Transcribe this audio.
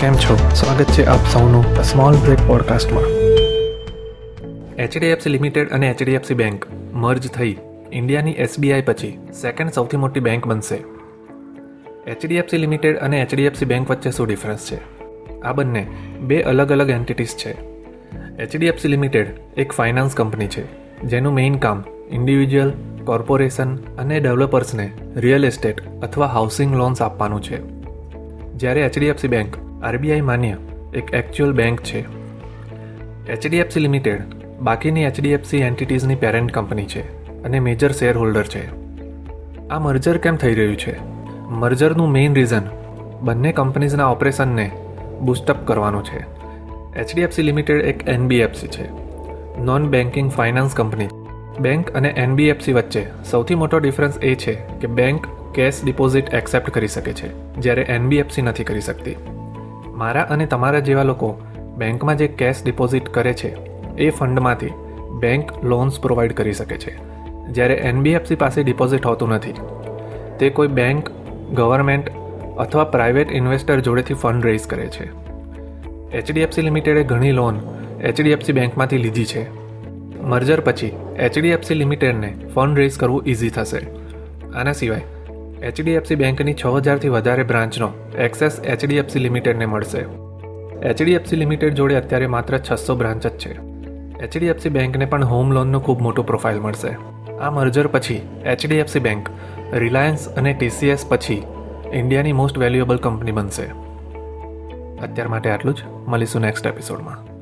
કેમ છો? સ્વાગત છે આપ સૌનું સ્મોલ બ્રેક પોડકાસ્ટમાં એચડીએફસી લિમિટેડ અને એચડીએફસી બેંક મર્જ થઈ ઇન્ડિયાની એસબીઆઈ પછી સેકન્ડ સૌથી મોટી બેંક બનશે. એચડીએફસી લિમિટેડ અને એચડીએફસી બેંક વચ્ચે શું ડિફરન્સ છે? આ બંને બે અલગ અલગ એન્ટિટીઝ છે. એચડીએફસી લિમિટેડ એક ફાઇનાન્સ કંપની છે, જેનું મેઇન કામ ઇન્ડિવિજ્યુઅલ કોર્પોરેશન અને ડેવલપર્સને રિયલ એસ્ટેટ અથવા હાઉસિંગ લોન્સ આપવાનું છે. જ્યારે એચડીએફસી બેંક આરબીઆઈ માન્ય એક એકચ્યુઅલ બેંક છે. એચડીએફસી લિમિટેડ બાકીની એચડીએફસી એન્ટિટીઝની પેરેન્ટ કંપની છે અને મેજર શેર હોલ્ડર છે. આ મર્જર કેમ થઈ રહ્યું છે? મર્જરનું મેઇન રીઝન બંને કંપનીઝના ઓપરેશનને બુસ્ટઅપ કરવાનું છે. એચડીએફસી લિમિટેડ એક એનબીએફસી છે. Non banking finance company bank અને એનબીએફસી વચ્ચે સૌથી મોટો ડિફરન્સ એ છે કે બેંક કેશ ડિપોઝિટ એક્સેપ્ટ કરી શકે છે, જ્યારે એનબીએફસી નથી કરી શકતી. મારા અને તમારા જેવા લોકો બેંકમાં જે કેશ ડિપોઝિટ કરે છે, એ ફંડમાંથી બેંક લોન્સ પ્રોવાઈડ કરી શકે છે. જ્યારે એનબીએફસી પાસે ડિપોઝિટ હોતું નથી, તે કોઈ બેંક, ગવર્મેન્ટ અથવા પ્રાઇવેટ ઇન્વેસ્ટર જોડેથી ફંડ રેઇઝ કરે છે. એચડીએફસી લિમિટેડે ઘણી લોન એચડીએફસી બેંકમાંથી લીધી છે. મર્જર પછી એચડીએફસી લિમિટેડને ફંડ રેઇઝ કરવું ઇઝી થશે. આના સિવાય એચડીએફસી બેંકની છ હજારથી વધારે બ્રાન્ચનો એક્સેસ એચડીએફસી લિમિટેડને મળશે. એચડીએફસી લિમિટેડ જોડે અત્યારે માત્ર છસો બ્રાન્ચ જ છે. એચડીએફસી બેંકને પણ હોમ લોનનું ખૂબ મોટું પ્રોફાઇલ મળશે. આ મર્જર પછી એચડીએફસી બેંક, રિલાયન્સ અને ટીસીએસ પછી ઇન્ડિયાની મોસ્ટ વેલ્યુએબલ કંપની બનશે. અત્યાર માટે આટલું જ. મળીશું નેક્સ્ટ એપિસોડમાં.